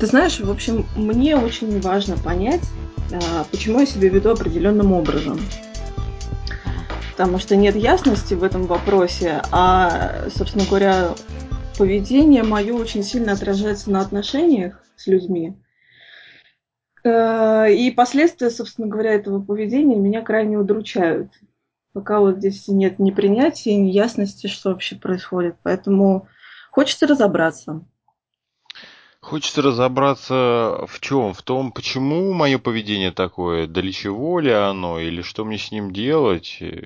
Ты знаешь, в общем, мне очень важно понять, а, почему я себя веду определенным образом. Потому что нет ясности в этом вопросе, а, собственно говоря, поведение мое очень сильно отражается на отношениях с людьми. Э, и последствия, собственно говоря, этого поведения меня крайне удручают. Пока вот здесь нет ни принятия, ни ясности, что вообще происходит. Поэтому хочется разобраться. Хочется разобраться в чем? В том, почему мое поведение такое, для чего ли оно, или что мне с ним делать? Э?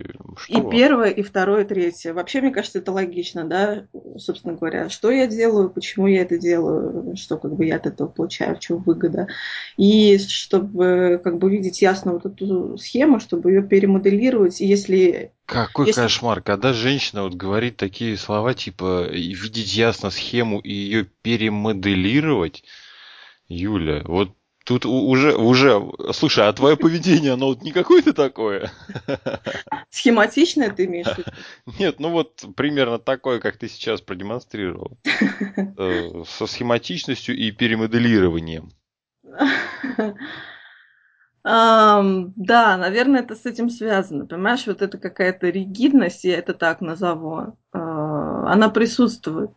И первое, и второе, и третье. Вообще, мне кажется, это логично, да, собственно говоря, что я делаю, почему я это делаю, что как бы я от этого получаю, в чем выгода. И чтобы как бы видеть ясно вот эту схему, чтобы ее перемоделировать, и если какой Если... кошмар, когда женщина вот говорит такие слова, типа видеть ясно схему и ее перемоделировать, Юля, вот тут уже, уже, слушай, а твое поведение, оно вот не какое-то такое? Схематичное ты имеешь в виду? Нет, ну вот примерно такое, как ты сейчас продемонстрировал. Э, со схематичностью и перемоделированием. Um, да, наверное, это с этим связано. Понимаешь, вот это какая-то ригидность, я это так назову, uh, она присутствует.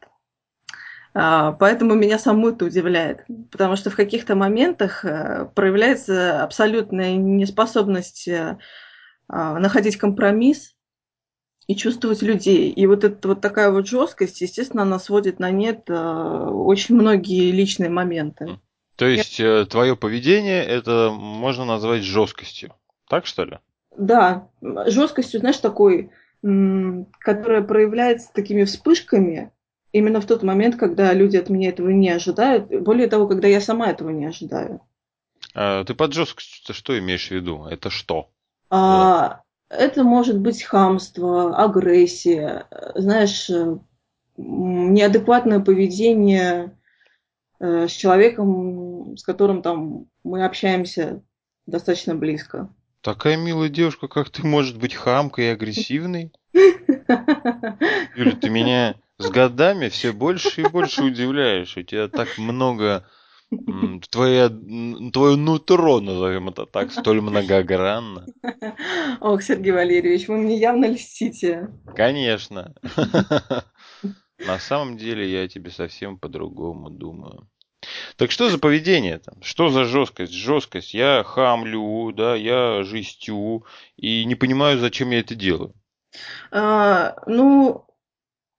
Uh, поэтому меня саму это удивляет. Потому что в каких-то моментах uh, проявляется абсолютная неспособность находить компромисс и чувствовать людей. И вот эта вот такая вот жесткость, естественно, она сводит на нет очень многие личные моменты. То есть э, твое поведение это можно назвать жесткостью. Так что ли? Да, жесткостью, знаешь, такой, которая проявляется такими вспышками именно в тот момент, когда люди от меня этого не ожидают. Более того, когда я сама этого не ожидаю. А, ты под жесткостью что имеешь в виду? Это что? А, это может быть хамство, агрессия, знаешь, э, неадекватное поведение Э, с человеком, с которым там мы общаемся достаточно близко. Такая милая девушка, как ты, может быть хамкой и агрессивной? Юля, ты меня с годами все больше и больше удивляешь. У тебя так много... Твое, твое нутро, назовем это так, столь многогранно. Ох, Сергей Валерьевич, вы мне явно льстите. Конечно. На самом деле я тебе совсем по-другому думаю. Так что за поведение там? Что за жесткость? Жесткость. Я хамлю, да, я жестю и не понимаю, зачем я это делаю. А, ну,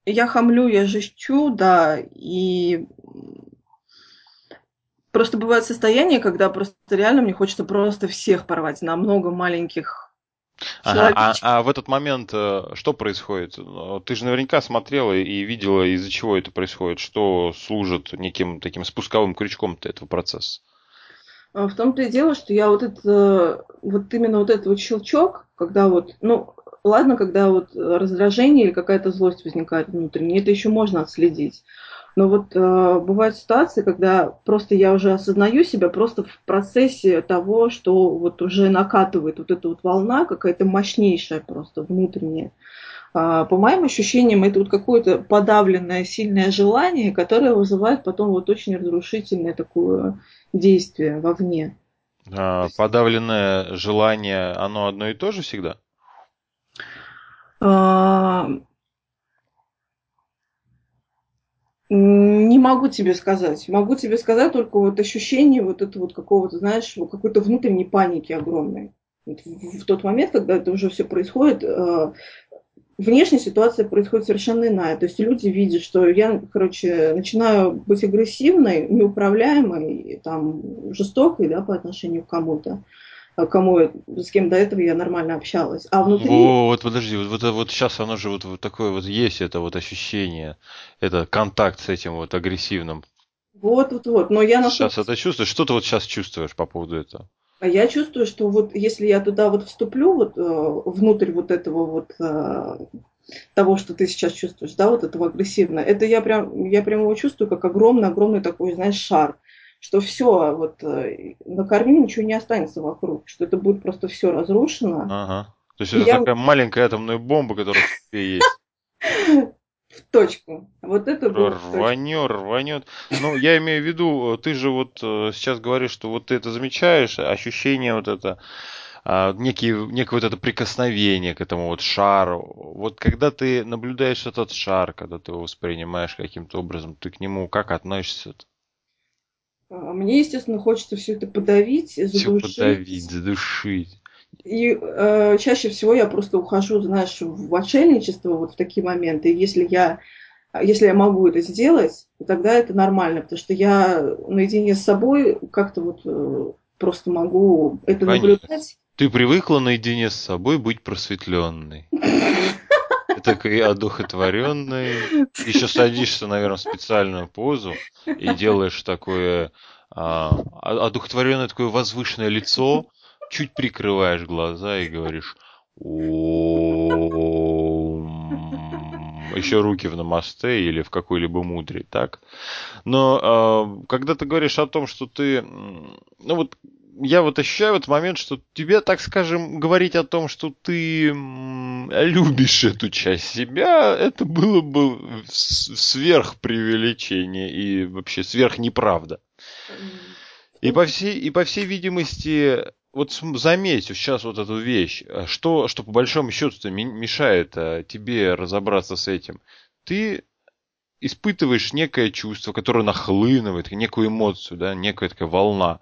я хамлю, я жестю, да, и просто бывает состояние, когда просто реально мне хочется просто всех порвать на много маленьких Ага, а, а в этот момент э, что происходит? Ты же наверняка смотрела и видела, из-за чего это происходит, что служит неким таким спусковым крючком-то этого процесса. А в том-то и дело, что я вот это, вот именно вот этот вот щелчок, когда вот, ну, ладно, когда вот раздражение или какая-то злость возникает внутренне, это еще можно отследить. Но вот э, бывают ситуации, когда просто я уже осознаю себя просто в процессе того, что вот уже накатывает вот эта вот волна какая-то мощнейшая просто внутренняя. Э, по моим ощущениям, это вот какое-то подавленное сильное желание, которое вызывает потом вот очень разрушительное такое действие вовне. А, подавленное желание, оно одно и то же всегда? Не могу тебе сказать. Могу тебе сказать только вот ощущение вот этого вот какого-то, знаешь, какой-то внутренней паники огромной. В тот момент, когда это уже все происходит, э, внешняя ситуация происходит совершенно иная. То есть люди видят, что я, короче, начинаю быть агрессивной, неуправляемой, там, жестокой, да, по отношению к кому-то. А кому с кем до этого я нормально общалась. А внутри... О, вот подожди, вот, вот, вот сейчас оно же вот, вот такое вот есть, это вот ощущение, это контакт с этим вот агрессивным. Вот, вот, вот. Но я Сейчас это чувствуешь? Что ты вот сейчас чувствуешь по поводу этого? А я чувствую, что вот если я туда вот вступлю, вот э, внутрь вот этого вот э, того, что ты сейчас чувствуешь, да, вот этого агрессивного, это я прям, я прям его чувствую как огромный-огромный такой, знаешь, шар что все, вот э, на корме ничего не останется вокруг, что это будет просто все разрушено. Ага. То есть это я... такая маленькая атомная бомба, которая в тебе есть. В точку. Вот это было Рванет, рванет. Ну, я имею в виду, ты же вот э, сейчас говоришь, что вот ты это замечаешь, ощущение вот это, а, некие, некое вот это прикосновение к этому вот шару. Вот когда ты наблюдаешь этот шар, когда ты его воспринимаешь каким-то образом, ты к нему как относишься? -то? А, мне, естественно, хочется все это подавить, задушить. Все подавить, задушить. И э, чаще всего я просто ухожу, знаешь, в отшельничество вот в такие моменты. И если я, если я могу это сделать, тогда это нормально, потому что я наедине с собой как-то вот э, просто могу это Конечно. наблюдать. Ты привыкла наедине с собой быть просветленной. Такой одухотворенный. Еще садишься, наверное, в специальную позу и делаешь такое а, одухотворенное такое возвышенное лицо, чуть прикрываешь глаза и говоришь еще руки в намасте или в какой-либо мудре, так? Но э, когда ты говоришь о том, что ты, ну вот я вот ощущаю в этот момент, что тебе, так скажем, говорить о том, что ты любишь эту часть себя, это было бы сверхпреувеличение и вообще сверхнеправда. И по всей, и по всей видимости, вот заметь сейчас вот эту вещь, э, что, что по большому счету мешает а, тебе разобраться с этим. Ты испытываешь некое чувство, которое нахлынывает, некую эмоцию, да, некая такая волна,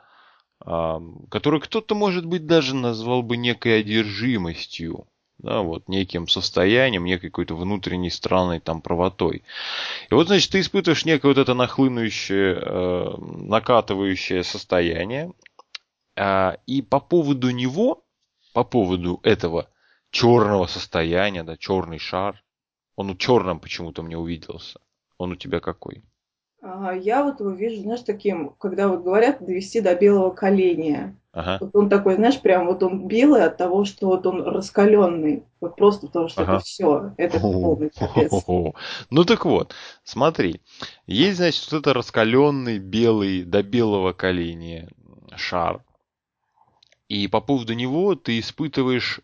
которую кто-то, может быть, даже назвал бы некой одержимостью, да, вот неким состоянием, некой какой-то внутренней странной там правотой. И вот, значит, ты испытываешь некое вот это нахлынущее, э, накатывающее состояние, а, и по поводу него, по поводу этого черного состояния, да, черный шар, он у черном почему-то мне увиделся. Он у тебя какой? Я вот его вижу, знаешь, таким, когда вот говорят довести до белого коленя. Ага. Вот он такой, знаешь, прям вот он белый от того, что вот он раскаленный. Вот просто потому что ага. это все. Это полный капец. Ну так вот, смотри. Есть, значит, вот это раскаленный белый до белого коленя шар. И по поводу него ты испытываешь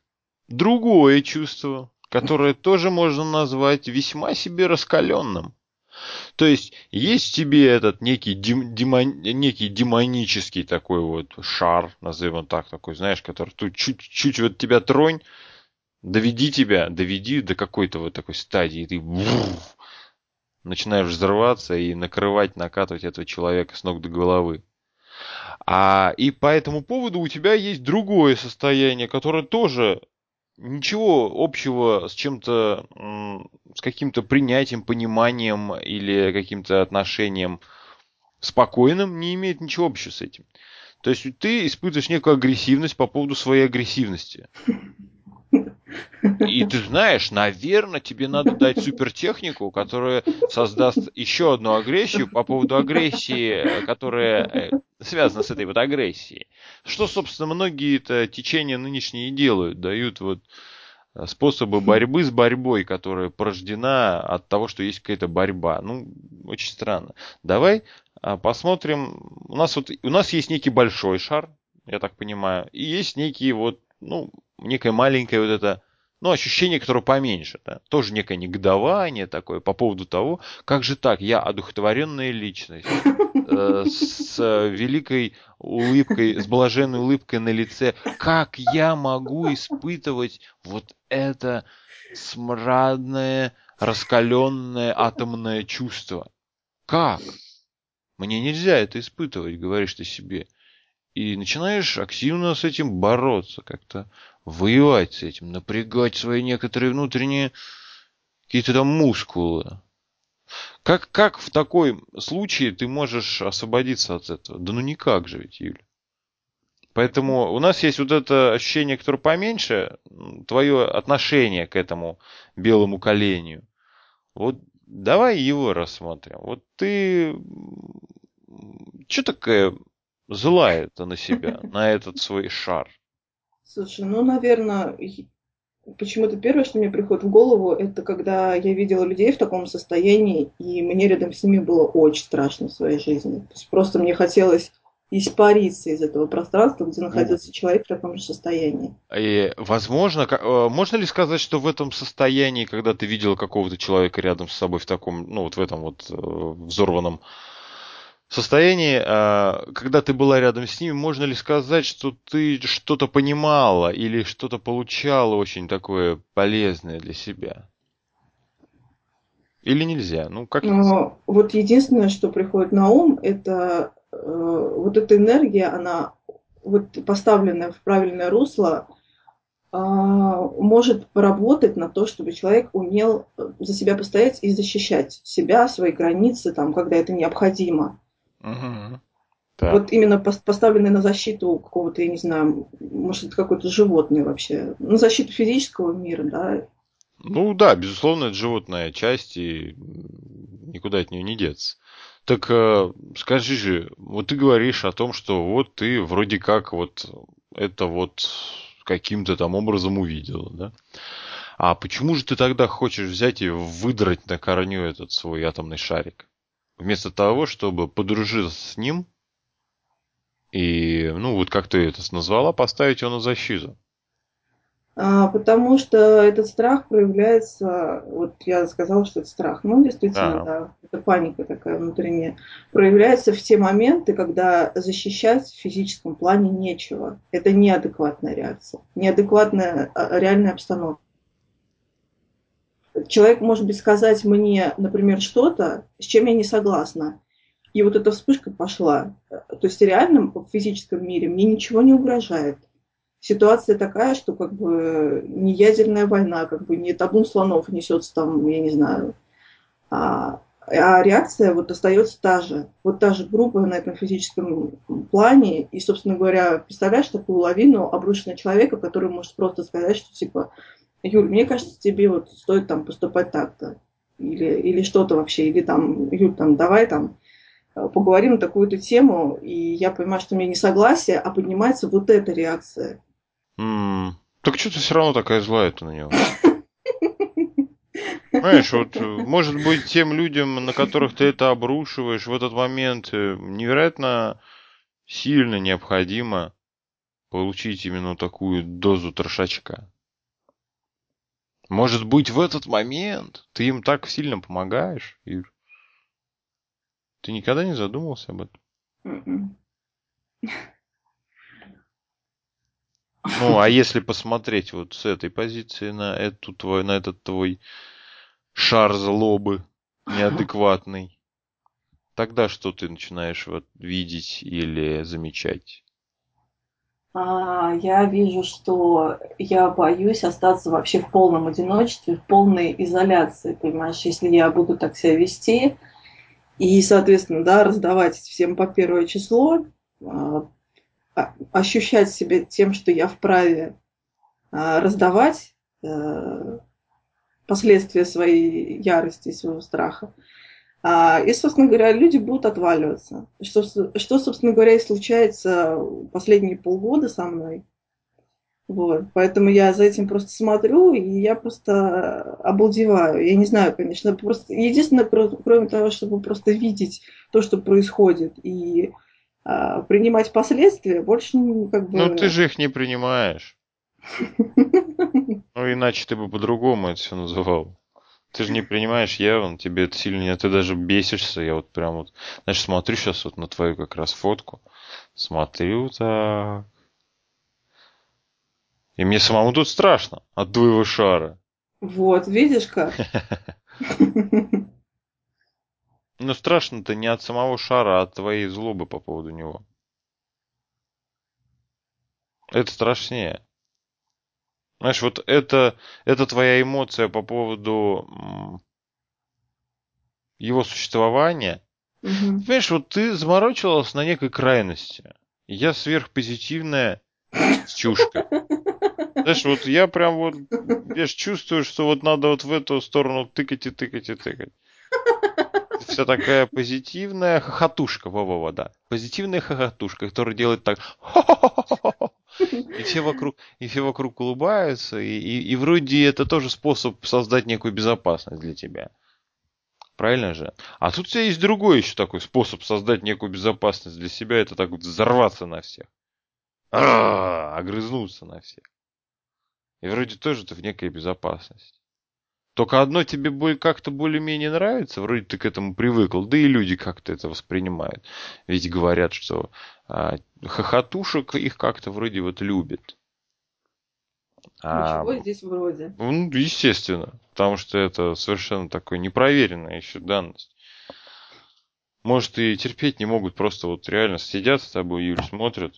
другое чувство, которое тоже можно назвать весьма себе раскаленным. То есть есть в тебе этот некий, дем, демон, некий демонический такой вот шар, назовем так, такой, знаешь, который тут чуть-чуть вот тебя тронь, доведи тебя, доведи до какой-то вот такой стадии, и ты вуф, начинаешь взрываться и накрывать, накатывать этого человека с ног до головы. А, и по этому поводу у тебя есть другое состояние, которое тоже ничего общего с чем-то, с каким-то принятием, пониманием или каким-то отношением спокойным не имеет ничего общего с этим. То есть ты испытываешь некую агрессивность по поводу своей агрессивности. И ты знаешь, наверное, тебе надо дать супертехнику, которая создаст еще одну агрессию по поводу агрессии, которая э, связана с этой вот агрессией. Что, собственно, многие-то течения нынешние делают, дают вот э, способы борьбы с борьбой, которая порождена от того, что есть какая-то борьба. Ну, очень странно. Давай а, посмотрим. У нас вот у нас есть некий большой шар, я так понимаю, и есть некий вот, ну, некое маленькое вот это ну, ощущение, которое поменьше, да, тоже некое негодование такое по поводу того, как же так, я одухотворенная личность, э, с великой улыбкой, с блаженной улыбкой на лице, как я могу испытывать вот это смрадное, раскаленное атомное чувство? Как? Мне нельзя это испытывать, говоришь ты себе. И начинаешь активно с этим бороться, как-то воевать с этим, напрягать свои некоторые внутренние какие-то там мускулы. Как, как в такой случае ты можешь освободиться от этого? Да ну никак же ведь, Юля. Поэтому у нас есть вот это ощущение, которое поменьше, твое отношение к этому белому коленю. Вот давай его рассмотрим. Вот ты что такая злая-то на себя, на этот свой шар? Слушай, ну, наверное, почему-то первое, что мне приходит в голову, это когда я видела людей в таком состоянии, и мне рядом с ними было очень страшно в своей жизни. То есть просто мне хотелось испариться из этого пространства, где находился ну, человек в таком же состоянии. И, возможно, э, можно ли сказать, что в этом состоянии, когда ты видел какого-то человека рядом с собой в таком, ну вот в этом вот э, взорванном состоянии, э, когда ты была рядом с ним, можно ли сказать, что ты что-то понимала или что-то получала очень такое полезное для себя? Или нельзя? Ну, как Но, Вот единственное, что приходит на ум, это э, вот эта энергия, она вот поставленная в правильное русло, э, может поработать на то, чтобы человек умел за себя постоять и защищать себя, свои границы, там, когда это необходимо. Угу. Так. Вот именно поставленный на защиту какого-то, я не знаю, может, это какое-то животное вообще, на защиту физического мира, да, ну да, безусловно, это животная часть, и никуда от нее не деться. Так э, скажи же, вот ты говоришь о том, что вот ты вроде как вот это вот каким-то там образом увидел, да? А почему же ты тогда хочешь взять и выдрать на корню этот свой атомный шарик? Вместо того, чтобы подружиться с ним и, ну вот как ты это назвала, поставить его на защиту. А, потому что этот страх проявляется, вот я сказала, что это страх, ну действительно, а. да, это паника такая внутренняя, проявляется в те моменты, когда защищать в физическом плане нечего. Это неадекватная реакция, неадекватная а, реальная обстановка. Человек может быть сказать мне, например, что-то, с чем я не согласна, и вот эта вспышка пошла. То есть реально в физическом мире мне ничего не угрожает ситуация такая, что как бы не ядерная война, как бы не табун слонов несется там, я не знаю, а, а реакция вот остается та же. Вот та же группа на этом физическом плане. И, собственно говоря, представляешь такую лавину, обрушенную человека, который может просто сказать, что типа, Юль, мне кажется, тебе вот стоит там поступать так-то. Или, или что-то вообще. Или там, Юль, там, давай там поговорим на такую-то тему, и я понимаю, что у меня не согласие, а поднимается вот эта реакция. М, Так что ты все равно такая злая-то на него? Знаешь, вот, может быть, тем людям, на которых ты это обрушиваешь, в этот момент э, невероятно сильно необходимо получить именно такую дозу трошачка. Может быть, в этот момент ты им так сильно помогаешь, Ир? Ты никогда не задумывался об этом? М-м. Ну, а если посмотреть вот с этой позиции на эту твой, на этот твой шар злобы неадекватный, тогда что ты начинаешь вот видеть или замечать? А, я вижу, что я боюсь остаться вообще в полном одиночестве, в полной изоляции, понимаешь, если я буду так себя вести и, соответственно, да, раздавать всем по первое число, а, а, ощущать себя тем, что я вправе раздавать э, последствия своей ярости, своего страха. А, и, собственно говоря, люди будут отваливаться. Что, что собственно говоря, и случается последние полгода со мной. Вот. Поэтому я за этим просто смотрю, и я просто обалдеваю. Я не знаю, конечно, просто единственное, кроме того, чтобы просто видеть то, что происходит, и а, принимать последствия, больше как бы... Ну, ты же их не принимаешь. Ну, иначе ты бы по-другому это все называл. Ты же не принимаешь явно, тебе это сильно нет, ты даже бесишься. Я вот прям вот, знаешь, смотрю сейчас вот на твою как раз фотку. Смотрю так. И мне самому тут страшно от твоего шара. Вот, видишь как? Ну страшно-то не от самого шара, а от твоей злобы по поводу него. Это страшнее. Знаешь, вот это, это твоя эмоция по поводу его существования. Угу. Понимаешь, вот ты заморочилась на некой крайности. Я сверхпозитивная чушка. Знаешь, вот я прям вот, я чувствую, что вот надо вот в эту сторону тыкать и тыкать и тыкать вся такая позитивная хохотушка, во-во-во, да. Позитивная хохотушка, которая делает так и все вокруг, и все вокруг улыбаются, и, и, и вроде это тоже способ создать некую безопасность для тебя. Правильно же? А тут у тебя есть другой еще такой способ создать некую безопасность для себя. Это так вот взорваться на всех. А, огрызнуться на всех. И вроде тоже ты в некой безопасности. Только одно тебе как-то более-менее нравится, вроде ты к этому привыкл, да и люди как-то это воспринимают. Ведь говорят, что а, хохотушек их как-то вроде вот любят. А, Ничего здесь вроде. Ну, естественно, потому что это совершенно такой непроверенная еще данность. Может, и терпеть не могут, просто вот реально сидят с тобой, Юль, смотрят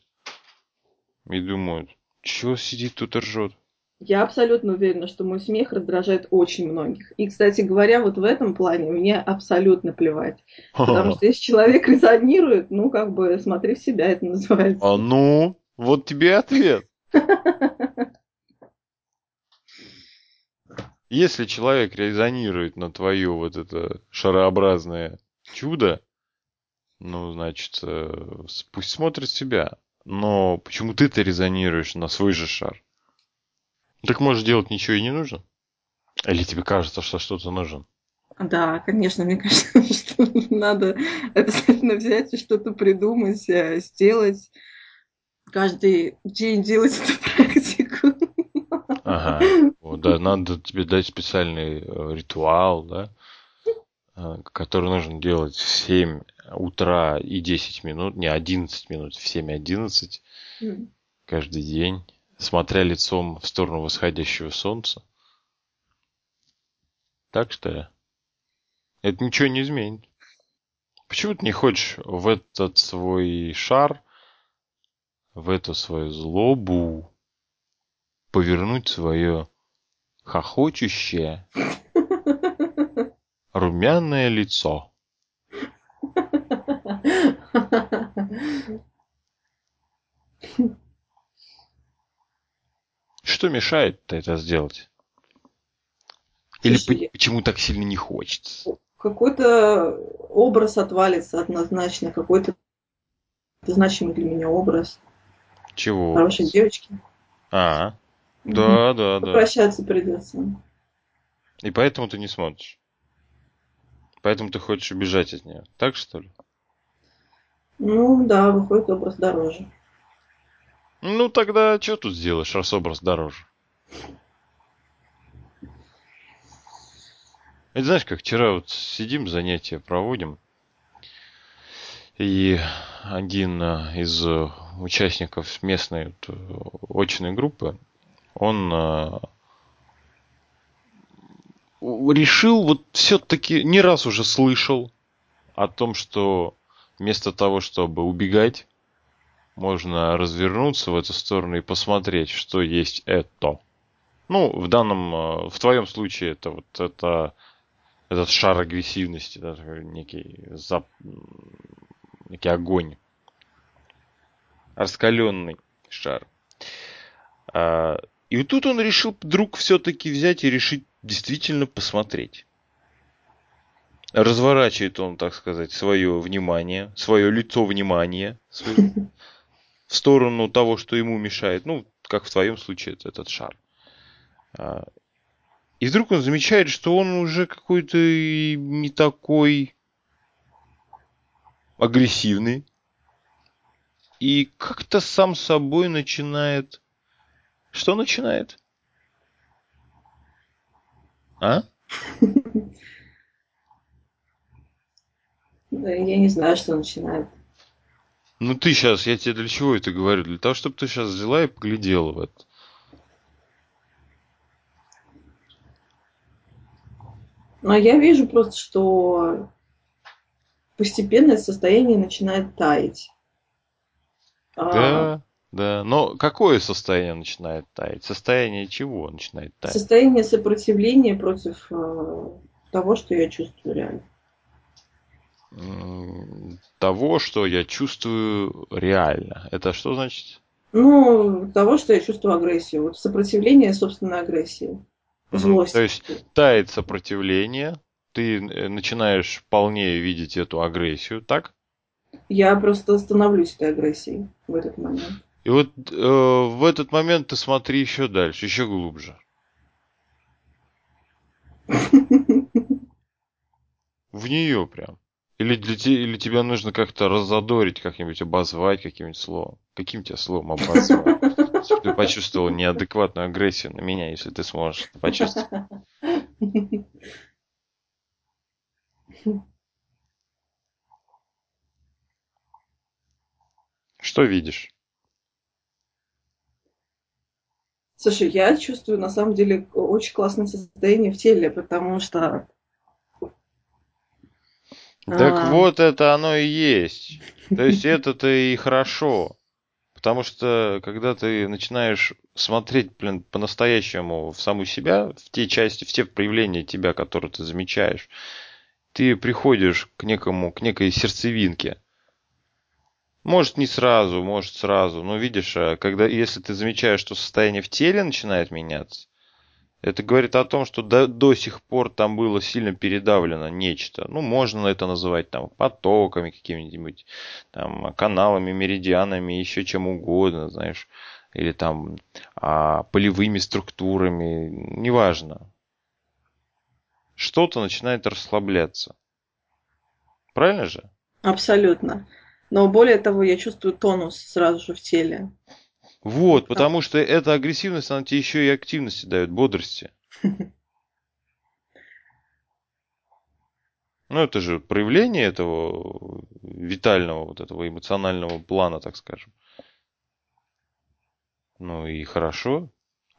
и думают, чего сидит тут и ржет. Я абсолютно уверена, что мой смех раздражает очень многих. И, кстати говоря, вот в этом плане мне абсолютно плевать. Потому что если человек резонирует, ну, как бы, смотри в себя, это называется. А ну, вот тебе ответ. Если человек резонирует на твое вот это шарообразное чудо, ну, значит, э, пусть смотрит себя. Но почему ты-то резонируешь на свой же шар? Так может делать ничего и не нужно? Или тебе кажется, что что-то нужно? Да, конечно, мне кажется, что надо обязательно взять и что-то придумать, э, сделать. Каждый день делать эту практику. Ага. Вот, да, надо тебе дать специальный э, ритуал, да, э, который нужно делать в 7 утра и 10 минут, не 11 минут, в 7 и 11 mm. каждый день смотря лицом в сторону восходящего солнца. Так что? Это ничего не изменит. Почему ты не хочешь в этот свой шар, в эту свою злобу повернуть свое хохочущее румяное лицо? Что мешает-то это сделать? Или Слушай, почему так сильно не хочется? Какой-то образ отвалится однозначно, какой-то значимый для меня образ. Чего? Хорошей девочки. А, да, угу. да, да. Прощаться придется. И поэтому ты не смотришь. Поэтому ты хочешь убежать от нее. Так что ли? Ну да, выходит образ дороже. Ну тогда что тут сделаешь, раз образ дороже? Это знаешь, как вчера вот сидим, занятия проводим, и один э, из участников местной вот, э, очной группы, он э, решил, вот все-таки не раз уже слышал о том, что вместо того, чтобы убегать можно развернуться в эту сторону и посмотреть, что есть это. Ну, в данном, э, в твоем случае это вот это этот шар агрессивности, да, некий, зап... некий огонь. Раскаленный шар. А, и вот тут он решил вдруг все-таки взять и решить действительно посмотреть. Разворачивает он, так сказать, свое внимание, свое лицо внимания, свое, в сторону того, что ему мешает. Ну, как в твоем случае, этот шар. А, и вдруг он замечает, что он уже какой-то не такой агрессивный. И как-то сам собой начинает... Что начинает? А? Я не знаю, что начинает. Ну ты сейчас, я тебе для чего это говорю? Для того, чтобы ты сейчас взяла и поглядела в это. Ну, а я вижу просто, что постепенно состояние начинает таять. А да, а... да. Но какое состояние начинает таять? Состояние чего начинает таять? Состояние сопротивления против э, того, что я чувствую реально того, что я чувствую реально. Это что значит? Ну, того, что я чувствую агрессию. Вот сопротивление собственной агрессии. Злость. То есть тает сопротивление, ты э, начинаешь полнее видеть эту агрессию, так? Я просто становлюсь этой агрессией в этот момент. И вот э, в этот момент ты смотри еще дальше, еще глубже. В нее прям. Или, для те, или тебя нужно как-то разодорить, как-нибудь обозвать каким-нибудь словом. Каким тебя словом обозвать? Чтобы ты почувствовал неадекватную агрессию на меня, если ты сможешь это почувствовать. Что видишь? Слушай, я чувствую на самом деле очень классное состояние в теле, потому что... Так а... вот это оно и есть. То есть это-то и хорошо. Потому что когда ты начинаешь смотреть, блин, по-настоящему в саму себя, в те части, в те проявления тебя, которые ты замечаешь, ты приходишь к некому, к некой сердцевинке. Может, не сразу, может, сразу. Но видишь, а когда, если ты замечаешь, что состояние в теле начинает меняться, это говорит о том, что до, до сих пор там было сильно передавлено нечто. Ну, можно это называть там потоками какими-нибудь, там, каналами, меридианами, еще чем угодно, знаешь. Или там а, полевыми структурами, неважно. Что-то начинает расслабляться. Правильно же? Абсолютно. Но более того, я чувствую тонус сразу же в теле. Вот, потому что эта агрессивность, она тебе еще и активности дает, бодрости. Ну, это же проявление этого витального, вот этого эмоционального плана, так скажем. Ну и хорошо.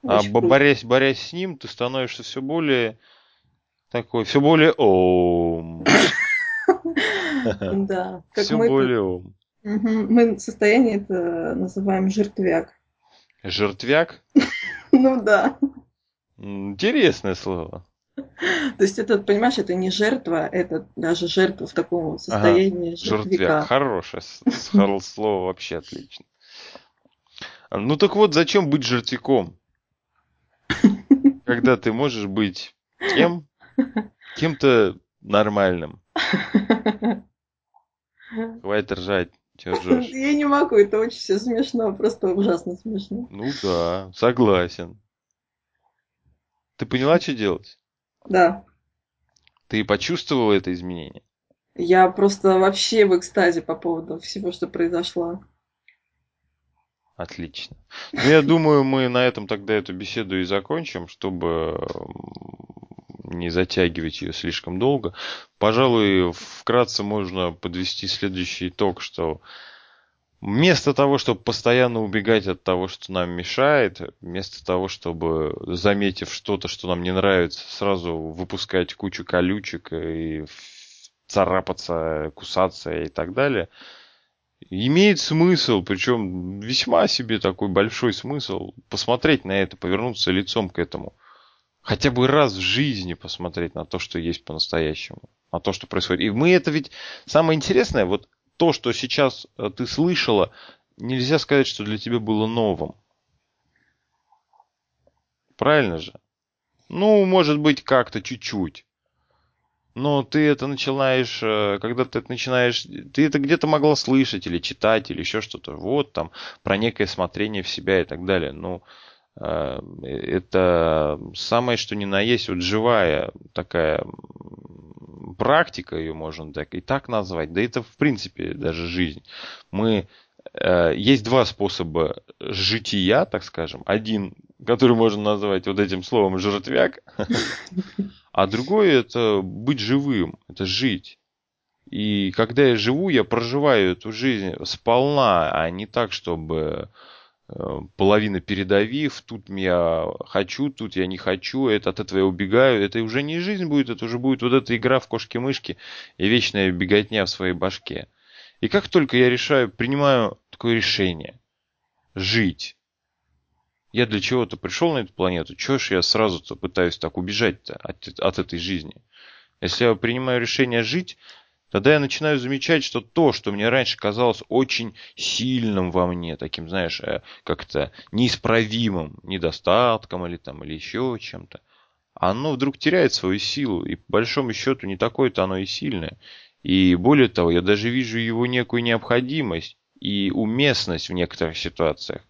А Очень а борясь, борясь с ним, ты становишься все более такой, все более ом. Да. Все более ум. Мы состояние это называем жертвяк. Жертвяк? Ну да. Интересное слово. То есть это, понимаешь, это не жертва, это даже жертва в таком состоянии ага, жертвяк. Хорошее слово, вообще отлично. Ну так вот, зачем быть жертвяком? Когда ты можешь быть кем? Кем-то нормальным. Хватит ржать. Я не могу, это очень все смешно, просто ужасно смешно. Ну да, согласен. Ты поняла, что делать? Да. Ты почувствовала это изменение? Я просто вообще в экстазе по поводу всего, что произошло. Отлично. Ну, я думаю, мы на этом тогда эту беседу и закончим, чтобы не затягивать ее слишком долго. Пожалуй, вкратце можно подвести следующий итог, что вместо того, чтобы постоянно убегать от того, что нам мешает, вместо того, чтобы, заметив что-то, что нам не нравится, сразу выпускать кучу колючек и царапаться, кусаться и так далее, имеет смысл, причем весьма себе такой большой смысл, посмотреть на это, повернуться лицом к этому – хотя бы раз в жизни посмотреть на то, что есть по-настоящему, на то, что происходит. И мы это ведь самое интересное, вот то, что сейчас э, ты слышала, нельзя сказать, что для тебя было новым. Правильно же? Ну, может быть, как-то чуть-чуть. Но ты это начинаешь, э, когда ты это начинаешь, ты это где-то могла слышать или читать, или еще что-то. Вот там, про некое смотрение в себя и так далее. Ну, Э, это самое что ни на есть вот живая такая практика, ее можно так и так назвать, да это в принципе даже жизнь. Мы э, есть два способа жития, так скажем. Один, который можно назвать вот этим словом жертвяк, а другой это быть живым, это жить. И когда я живу, я проживаю эту жизнь сполна, а не так, чтобы Э, половина передавив, тут я хочу, тут я не хочу, это от этого я убегаю, это уже не жизнь будет, это уже будет вот эта игра в кошки-мышки и вечная беготня в своей башке. И как только я решаю, принимаю такое решение, жить, я для чего-то пришел на эту планету, чего ж я сразу-то пытаюсь так убежать-то от, от этой жизни? Если я принимаю решение жить, Тогда я начинаю замечать, что то, что мне раньше казалось очень сильным во мне, таким, знаешь, э, как-то неисправимым недостатком или там, или еще чем-то, оно вдруг теряет свою силу, и по большому счету не такое-то оно и сильное. И более того, я даже вижу его некую необходимость и уместность в некоторых ситуациях.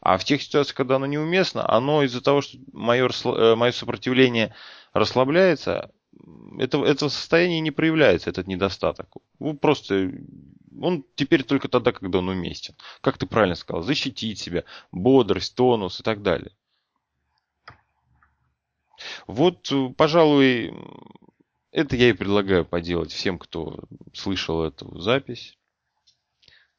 А в тех ситуациях, когда оно неуместно, оно из-за того, что мое, э, мое сопротивление расслабляется, это, это состояние не проявляется, этот недостаток. Ну, просто он теперь только тогда, когда он уместен. Как ты правильно сказал, защитить себя, бодрость, тонус и так далее. Вот, пожалуй, это я и предлагаю поделать всем, кто слышал эту запись.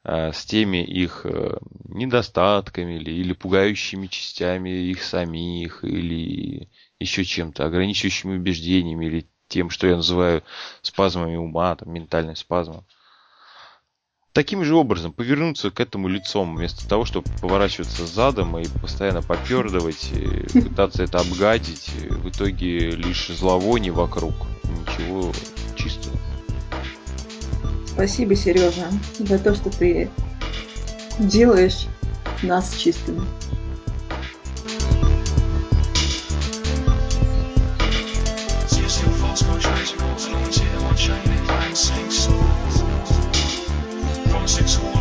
Э, с теми их э, недостатками или, или пугающими частями их самих, или еще чем-то, ограничивающими убеждениями, или тем, что я называю спазмами ума, там, ментальным спазмом. Таким же образом повернуться к этому лицом, вместо того, чтобы поворачиваться задом и постоянно попердывать, и пытаться это обгадить, в итоге лишь зловоние вокруг, ничего чистого. Спасибо, Сережа, за то, что ты делаешь нас чистыми. From six